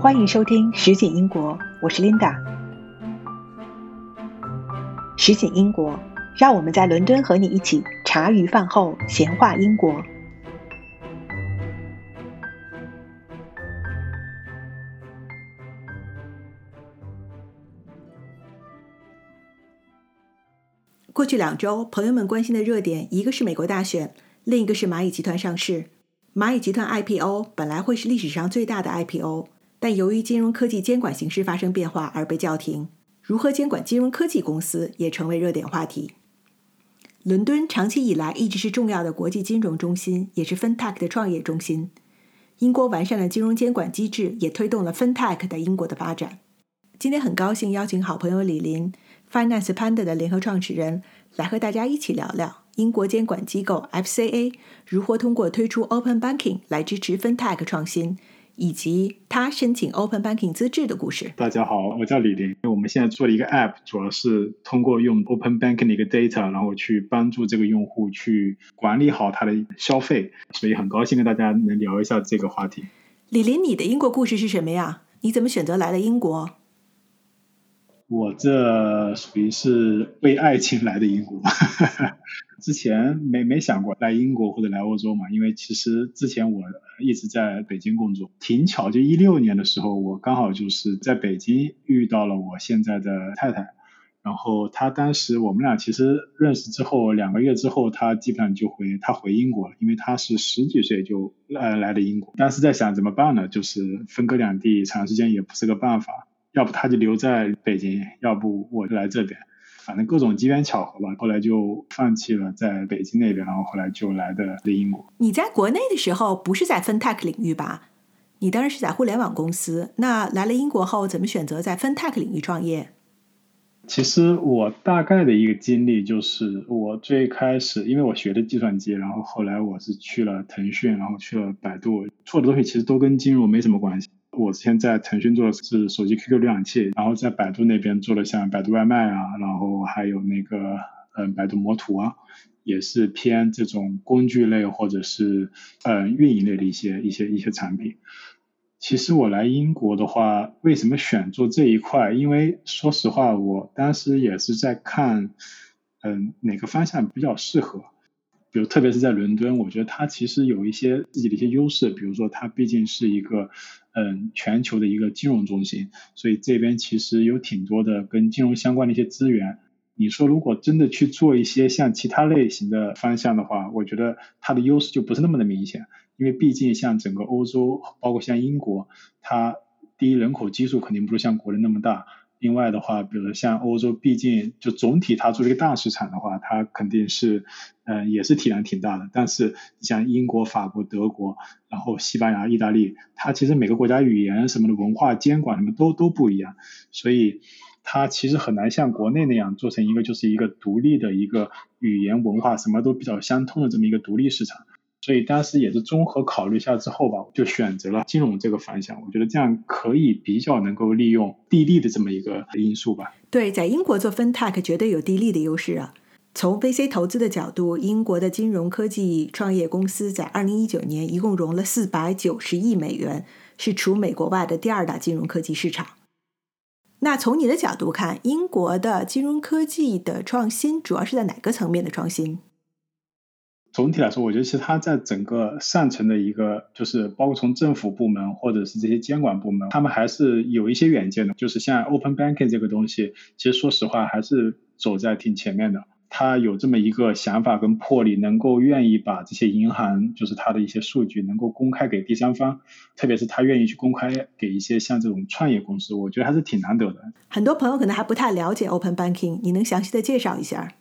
欢迎收听《实景英国》，我是 Linda。实景英国，让我们在伦敦和你一起茶余饭后闲话英国。过去两周，朋友们关心的热点，一个是美国大选，另一个是蚂蚁集团上市。蚂蚁集团 IPO 本来会是历史上最大的 IPO，但由于金融科技监管形势发生变化而被叫停。如何监管金融科技公司也成为热点话题。伦敦长期以来一直是重要的国际金融中心，也是 FinTech 的创业中心。英国完善的金融监管机制也推动了 FinTech 在英国的发展。今天很高兴邀请好朋友李林，Finance Panda 的联合创始人，来和大家一起聊聊。英国监管机构 FCA 如何通过推出 Open Banking 来支持 FinTech 创新，以及他申请 Open Banking 资质的故事。大家好，我叫李林。我们现在做了一个 App，主要是通过用 Open Banking 的一个 data，然后去帮助这个用户去管理好他的消费。所以很高兴跟大家能聊一下这个话题。李林，你的英国故事是什么呀？你怎么选择来了英国？我这属于是为爱情来的英国。之前没没想过来英国或者来欧洲嘛，因为其实之前我一直在北京工作，挺巧，就一六年的时候，我刚好就是在北京遇到了我现在的太太，然后她当时我们俩其实认识之后两个月之后，她基本上就回她回英国了，因为她是十几岁就来来的英国，当时在想怎么办呢？就是分隔两地，长时间也不是个办法，要不他就留在北京，要不我就来这边。反正各种机缘巧合吧，后来就放弃了在北京那边，然后后来就来的英国。你在国内的时候不是在 FinTech 领域吧？你当然是在互联网公司。那来了英国后，怎么选择在 FinTech 领域创业？其实我大概的一个经历就是，我最开始因为我学的计算机，然后后来我是去了腾讯，然后去了百度，做的东西其实都跟金融没什么关系。我之前在腾讯做的是手机 QQ 浏览器，然后在百度那边做了像百度外卖啊，然后还有那个嗯百度魔图啊，也是偏这种工具类或者是嗯运营类的一些一些一些产品。其实我来英国的话，为什么选做这一块？因为说实话，我当时也是在看嗯哪个方向比较适合。比如，特别是在伦敦，我觉得它其实有一些自己的一些优势。比如说，它毕竟是一个嗯全球的一个金融中心，所以这边其实有挺多的跟金融相关的一些资源。你说，如果真的去做一些像其他类型的方向的话，我觉得它的优势就不是那么的明显。因为毕竟像整个欧洲，包括像英国，它第一人口基数肯定不是像国内那么大。另外的话，比如像欧洲，毕竟就总体它作为一个大市场的话，它肯定是，嗯，也是体量挺大的。但是像英国、法国、德国，然后西班牙、意大利，它其实每个国家语言什么的文化监管什么都都不一样，所以它其实很难像国内那样做成一个就是一个独立的一个语言文化什么都比较相通的这么一个独立市场。所以当时也是综合考虑一下之后吧，就选择了金融这个方向。我觉得这样可以比较能够利用地利的这么一个因素吧。对，在英国做 FinTech 绝对有地利的优势啊。从 VC 投资的角度，英国的金融科技创业公司在2019年一共融了490亿美元，是除美国外的第二大金融科技市场。那从你的角度看，英国的金融科技的创新主要是在哪个层面的创新？总体来说，我觉得其实它在整个上层的一个，就是包括从政府部门或者是这些监管部门，他们还是有一些远见的。就是像 Open Banking 这个东西，其实说实话还是走在挺前面的。他有这么一个想法跟魄力，能够愿意把这些银行，就是他的一些数据能够公开给第三方，特别是他愿意去公开给一些像这种创业公司，我觉得还是挺难得的。很多朋友可能还不太了解 Open Banking，你能详细的介绍一下？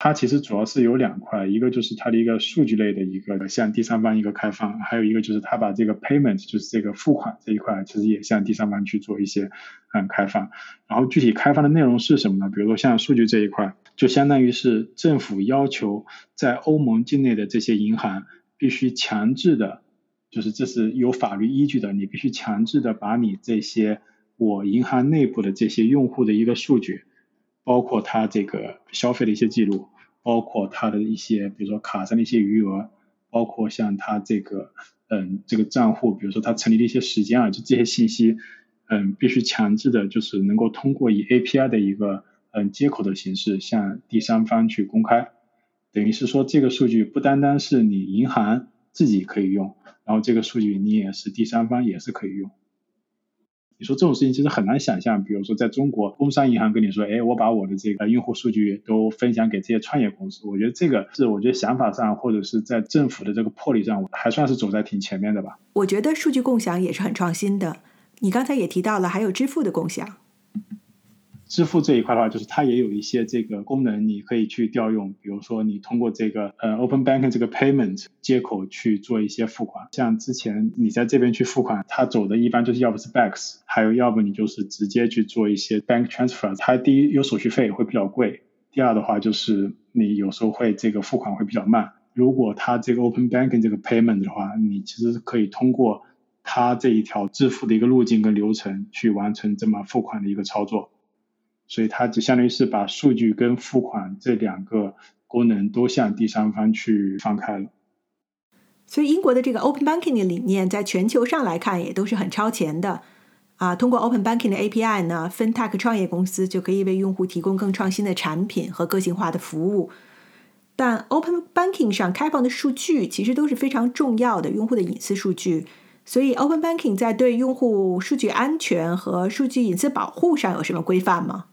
它其实主要是有两块，一个就是它的一个数据类的一个向第三方一个开放，还有一个就是它把这个 payment 就是这个付款这一块，其实也向第三方去做一些嗯开放。然后具体开放的内容是什么呢？比如说像数据这一块，就相当于是政府要求在欧盟境内的这些银行必须强制的，就是这是有法律依据的，你必须强制的把你这些我银行内部的这些用户的一个数据。包括他这个消费的一些记录，包括他的一些，比如说卡上的一些余额，包括像他这个嗯，这个账户，比如说他成立的一些时间啊，就这些信息，嗯，必须强制的，就是能够通过以 API 的一个嗯接口的形式向第三方去公开，等于是说这个数据不单单是你银行自己可以用，然后这个数据你也是第三方也是可以用。你说这种事情其实很难想象，比如说在中国，工商银行跟你说，哎，我把我的这个用户数据都分享给这些创业公司，我觉得这个是我觉得想法上或者是在政府的这个魄力上，还算是走在挺前面的吧。我觉得数据共享也是很创新的。你刚才也提到了，还有支付的共享。支付这一块的话，就是它也有一些这个功能，你可以去调用。比如说，你通过这个呃 Open Banking 这个 Payment 接口去做一些付款。像之前你在这边去付款，它走的一般就是要不是 Backs，还有要不你就是直接去做一些 Bank Transfer。它第一有手续费会比较贵，第二的话就是你有时候会这个付款会比较慢。如果它这个 Open Banking 这个 Payment 的话，你其实可以通过它这一条支付的一个路径跟流程去完成这么付款的一个操作。所以它就相当于是把数据跟付款这两个功能都向第三方去放开了。所以英国的这个 Open Banking 的理念，在全球上来看也都是很超前的。啊，通过 Open Banking 的 API 呢，FinTech 创业公司就可以为用户提供更创新的产品和个性化的服务。但 Open Banking 上开放的数据其实都是非常重要的用户的隐私数据。所以 Open Banking 在对用户数据安全和数据隐私保护上有什么规范吗？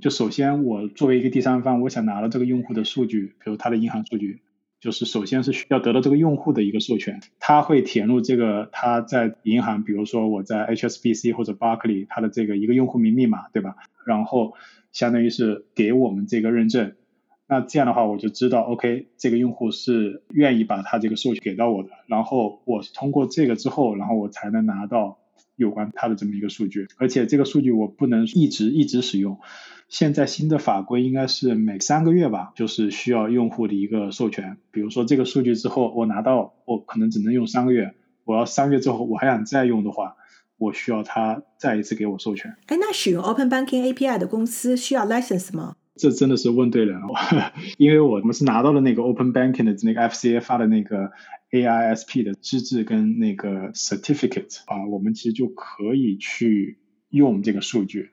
就首先，我作为一个第三方，我想拿到这个用户的数据，比如他的银行数据，就是首先是需要得到这个用户的一个授权，他会填入这个他在银行，比如说我在 HSBC 或者 Barclay 他的这个一个用户名密码，对吧？然后相当于是给我们这个认证，那这样的话我就知道，OK，这个用户是愿意把他这个授权给到我的，然后我通过这个之后，然后我才能拿到有关他的这么一个数据，而且这个数据我不能一直一直使用。现在新的法规应该是每三个月吧，就是需要用户的一个授权。比如说这个数据之后我拿到，我可能只能用三个月。我要三个月之后我还想再用的话，我需要他再一次给我授权。哎，那使用 Open Banking API 的公司需要 license 吗？这真的是问对人了，因为我们是拿到了那个 Open Banking 的那个 FCA 发的那个 AISP 的资质跟那个 certificate 啊，我们其实就可以去用这个数据。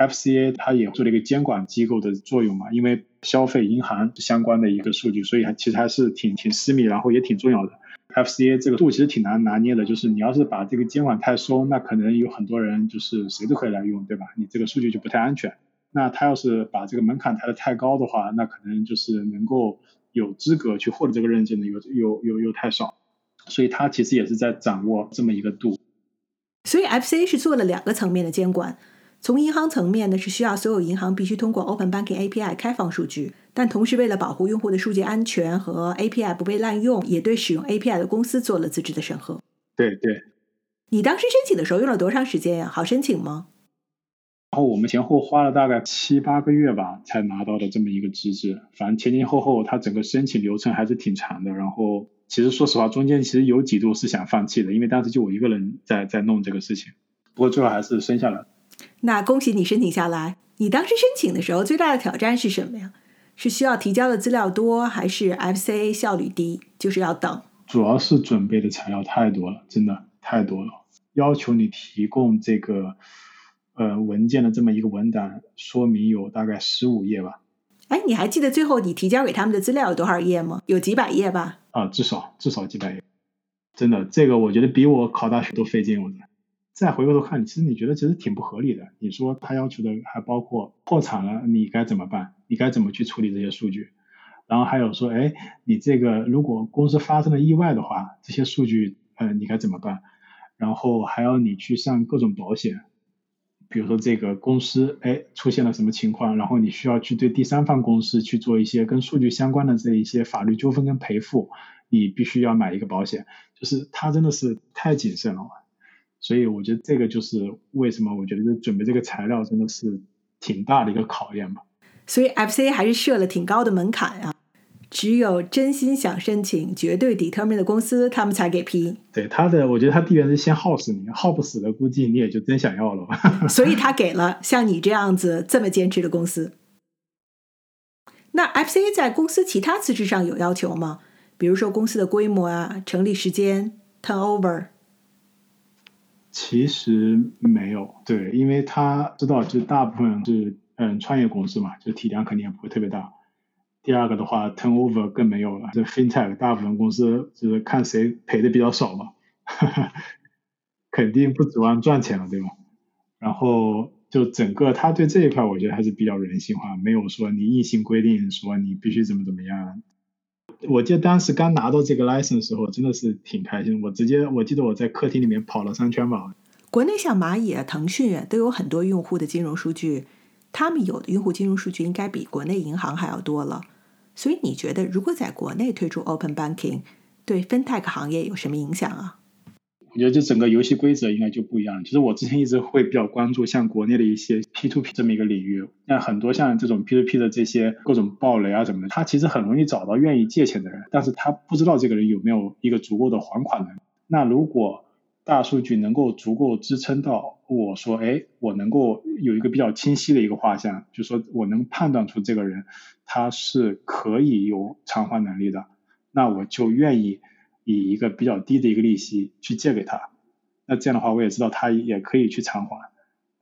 FCA 它也做了一个监管机构的作用嘛，因为消费银行相关的一个数据，所以还其实还是挺挺私密，然后也挺重要的。FCA 这个度其实挺难拿捏的，就是你要是把这个监管太松，那可能有很多人就是谁都可以来用，对吧？你这个数据就不太安全。那他要是把这个门槛抬得太高的话，那可能就是能够有资格去获得这个认证的又又又又太少，所以他其实也是在掌握这么一个度。所以 FCA 是做了两个层面的监管。从银行层面呢，是需要所有银行必须通过 Open Banking API 开放数据，但同时为了保护用户的数据安全和 API 不被滥用，也对使用 API 的公司做了资质的审核。对对。你当时申请的时候用了多长时间呀？好申请吗？然后我们前后花了大概七八个月吧，才拿到的这么一个资质。反正前前后后，它整个申请流程还是挺长的。然后其实说实话，中间其实有几度是想放弃的，因为当时就我一个人在在弄这个事情。不过最后还是生下来。那恭喜你申请下来。你当时申请的时候最大的挑战是什么呀？是需要提交的资料多，还是 FCA 效率低？就是要等。主要是准备的材料太多了，真的太多了。要求你提供这个呃文件的这么一个文档说明有大概十五页吧。哎，你还记得最后你提交给他们的资料有多少页吗？有几百页吧？啊，至少至少几百页。真的，这个我觉得比我考大学都费劲，我。再回过头看，其实你觉得其实挺不合理的。你说他要求的还包括破产了你该怎么办？你该怎么去处理这些数据？然后还有说，哎，你这个如果公司发生了意外的话，这些数据，呃，你该怎么办？然后还要你去上各种保险，比如说这个公司，哎，出现了什么情况，然后你需要去对第三方公司去做一些跟数据相关的这一些法律纠纷跟赔付，你必须要买一个保险。就是他真的是太谨慎了。所以我觉得这个就是为什么我觉得准备这个材料真的是挺大的一个考验吧。所以 FCA 还是设了挺高的门槛啊，只有真心想申请、绝对 determine 的公司，他们才给批。对他的，我觉得他地缘是先耗死你，耗不死的，估计你也就真想要了吧。所以他给了像你这样子这么坚持的公司。那 FCA 在公司其他资质上有要求吗？比如说公司的规模啊、成立时间。turnover？其实没有，对，因为他知道，就大部分是嗯创业公司嘛，就体量肯定也不会特别大。第二个的话，turnover 更没有了，这 fintech 大部分公司就是看谁赔的比较少嘛，肯定不指望赚钱了，对吧？然后就整个他对这一块，我觉得还是比较人性化，没有说你硬性规定说你必须怎么怎么样。我记得当时刚拿到这个 license 的时候，真的是挺开心。我直接我记得我在客厅里面跑了三圈吧。国内像蚂蚁啊、腾讯啊，都有很多用户的金融数据，他们有的用户金融数据应该比国内银行还要多了。所以你觉得，如果在国内推出 open banking，对 fintech 行业有什么影响啊？我觉得这整个游戏规则应该就不一样。其实我之前一直会比较关注像国内的一些 P to P 这么一个领域，那很多像这种 P to P 的这些各种暴雷啊什么的，他其实很容易找到愿意借钱的人，但是他不知道这个人有没有一个足够的还款能力。那如果大数据能够足够支撑到我说，哎，我能够有一个比较清晰的一个画像，就说我能判断出这个人他是可以有偿还能力的，那我就愿意。以一个比较低的一个利息去借给他，那这样的话我也知道他也可以去偿还，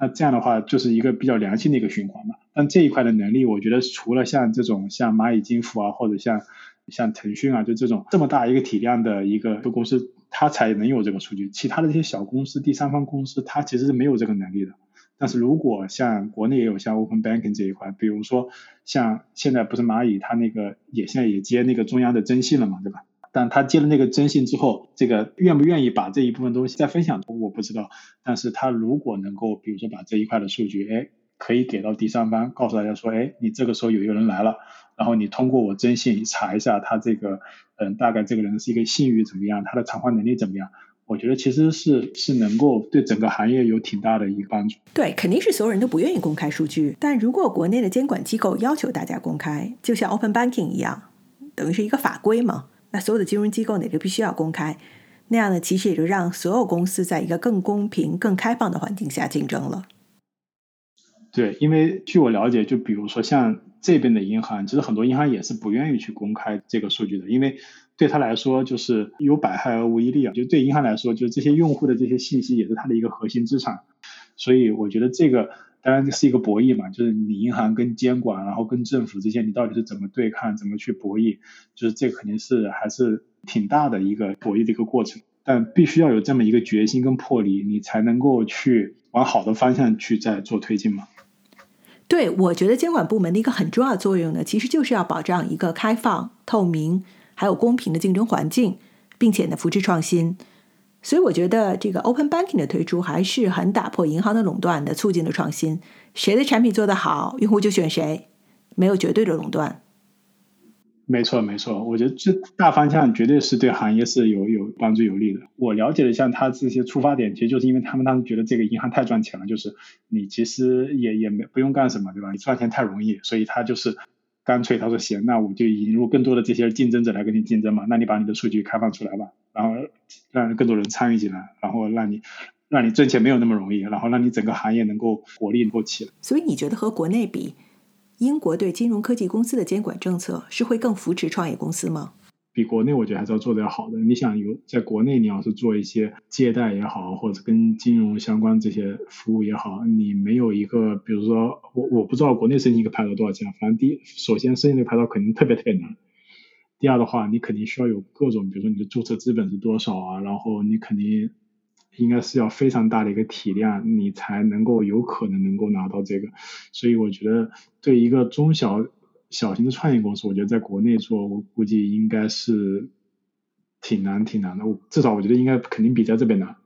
那这样的话就是一个比较良性的一个循环嘛。但这一块的能力，我觉得除了像这种像蚂蚁金服啊，或者像像腾讯啊，就这种这么大一个体量的一个公司，它才能有这个数据。其他的这些小公司、第三方公司，它其实是没有这个能力的。但是如果像国内也有像 Open Banking 这一块，比如说像现在不是蚂蚁，它那个也现在也接那个中央的征信了嘛，对吧？但他接了那个征信之后，这个愿不愿意把这一部分东西再分享，我不知道。但是他如果能够，比如说把这一块的数据，哎，可以给到第三方，告诉大家说，哎，你这个时候有一个人来了，然后你通过我征信查一下他这个，嗯，大概这个人是一个信誉怎么样，他的偿还能力怎么样？我觉得其实是是能够对整个行业有挺大的一个帮助。对，肯定是所有人都不愿意公开数据，但如果国内的监管机构要求大家公开，就像 Open Banking 一样，等于是一个法规嘛。那所有的金融机构哪个必须要公开，那样呢，其实也就让所有公司在一个更公平、更开放的环境下竞争了。对，因为据我了解，就比如说像这边的银行，其实很多银行也是不愿意去公开这个数据的，因为对他来说就是有百害而无一利啊。就对银行来说，就是这些用户的这些信息也是他的一个核心资产，所以我觉得这个。当然这是一个博弈嘛，就是你银行跟监管，然后跟政府之间，你到底是怎么对抗，怎么去博弈？就是这肯定是还是挺大的一个博弈的一个过程，但必须要有这么一个决心跟魄力，你才能够去往好的方向去再做推进嘛。对，我觉得监管部门的一个很重要作用呢，其实就是要保障一个开放、透明还有公平的竞争环境，并且呢扶持创新。所以我觉得这个 Open Banking 的推出还是很打破银行的垄断的，促进了创新。谁的产品做得好，用户就选谁，没有绝对的垄断。没错，没错，我觉得这大方向绝对是对行业是有有帮助有利的。我了解的像他这些出发点，其实就是因为他们当时觉得这个银行太赚钱了，就是你其实也也没不用干什么，对吧？你赚钱太容易，所以他就是干脆他说行，那我就引入更多的这些竞争者来跟你竞争嘛，那你把你的数据开放出来吧。然后让更多人参与进来，然后让你让你挣钱没有那么容易，然后让你整个行业能够活力能够起来。所以你觉得和国内比，英国对金融科技公司的监管政策是会更扶持创业公司吗？比国内我觉得还是要做的要好的。你想有在国内，你要是做一些借贷也好，或者跟金融相关这些服务也好，你没有一个，比如说我我不知道国内申请一个牌照多少钱，反正第一首先申请这个牌照肯定特别特别难。第二的话，你肯定需要有各种，比如说你的注册资本是多少啊，然后你肯定应该是要非常大的一个体量，你才能够有可能能够拿到这个。所以我觉得，对一个中小小型的创业公司，我觉得在国内做，我估计应该是挺难挺难的。我至少我觉得应该肯定比在这边难。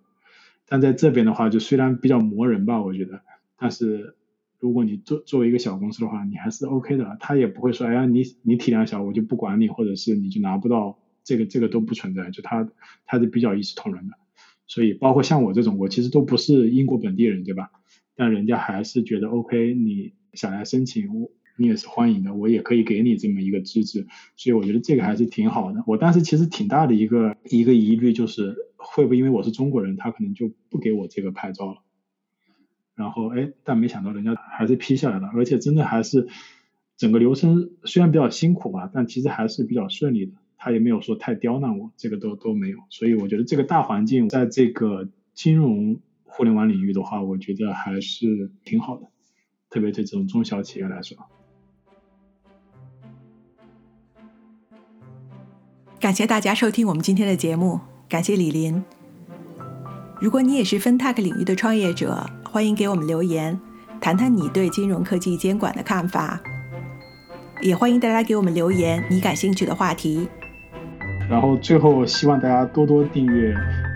但在这边的话，就虽然比较磨人吧，我觉得，但是。如果你作作为一个小公司的话，你还是 OK 的，他也不会说，哎呀，你你体量小，我就不管你，或者是你就拿不到这个，这个都不存在，就他他是比较一视同仁的。所以包括像我这种，我其实都不是英国本地人，对吧？但人家还是觉得 OK，你想来申请，我你也是欢迎的，我也可以给你这么一个资质。所以我觉得这个还是挺好的。我当时其实挺大的一个一个疑虑就是，会不会因为我是中国人，他可能就不给我这个牌照了？然后哎，但没想到人家还是批下来了，而且真的还是整个流程虽然比较辛苦吧，但其实还是比较顺利的。他也没有说太刁难我，这个都都没有。所以我觉得这个大环境在这个金融互联网领域的话，我觉得还是挺好的，特别对这种中小企业来说。感谢大家收听我们今天的节目，感谢李林。如果你也是 FinTech 领域的创业者，欢迎给我们留言，谈谈你对金融科技监管的看法。也欢迎大家给我们留言你感兴趣的话题。然后最后希望大家多多订阅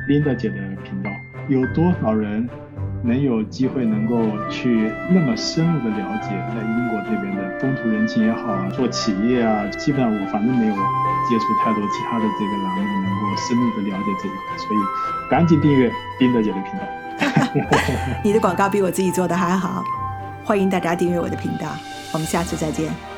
Linda 姐的频道。有多少人能有机会能够去那么深入的了解在英国这边的风土人情也好啊，做企业啊，基本上我反正没有。接触太多其他的这个栏目，能够深入的了解这一块，所以赶紧订阅 Linda 姐的频道。你的广告比我自己做的还好，欢迎大家订阅我的频道，我们下次再见。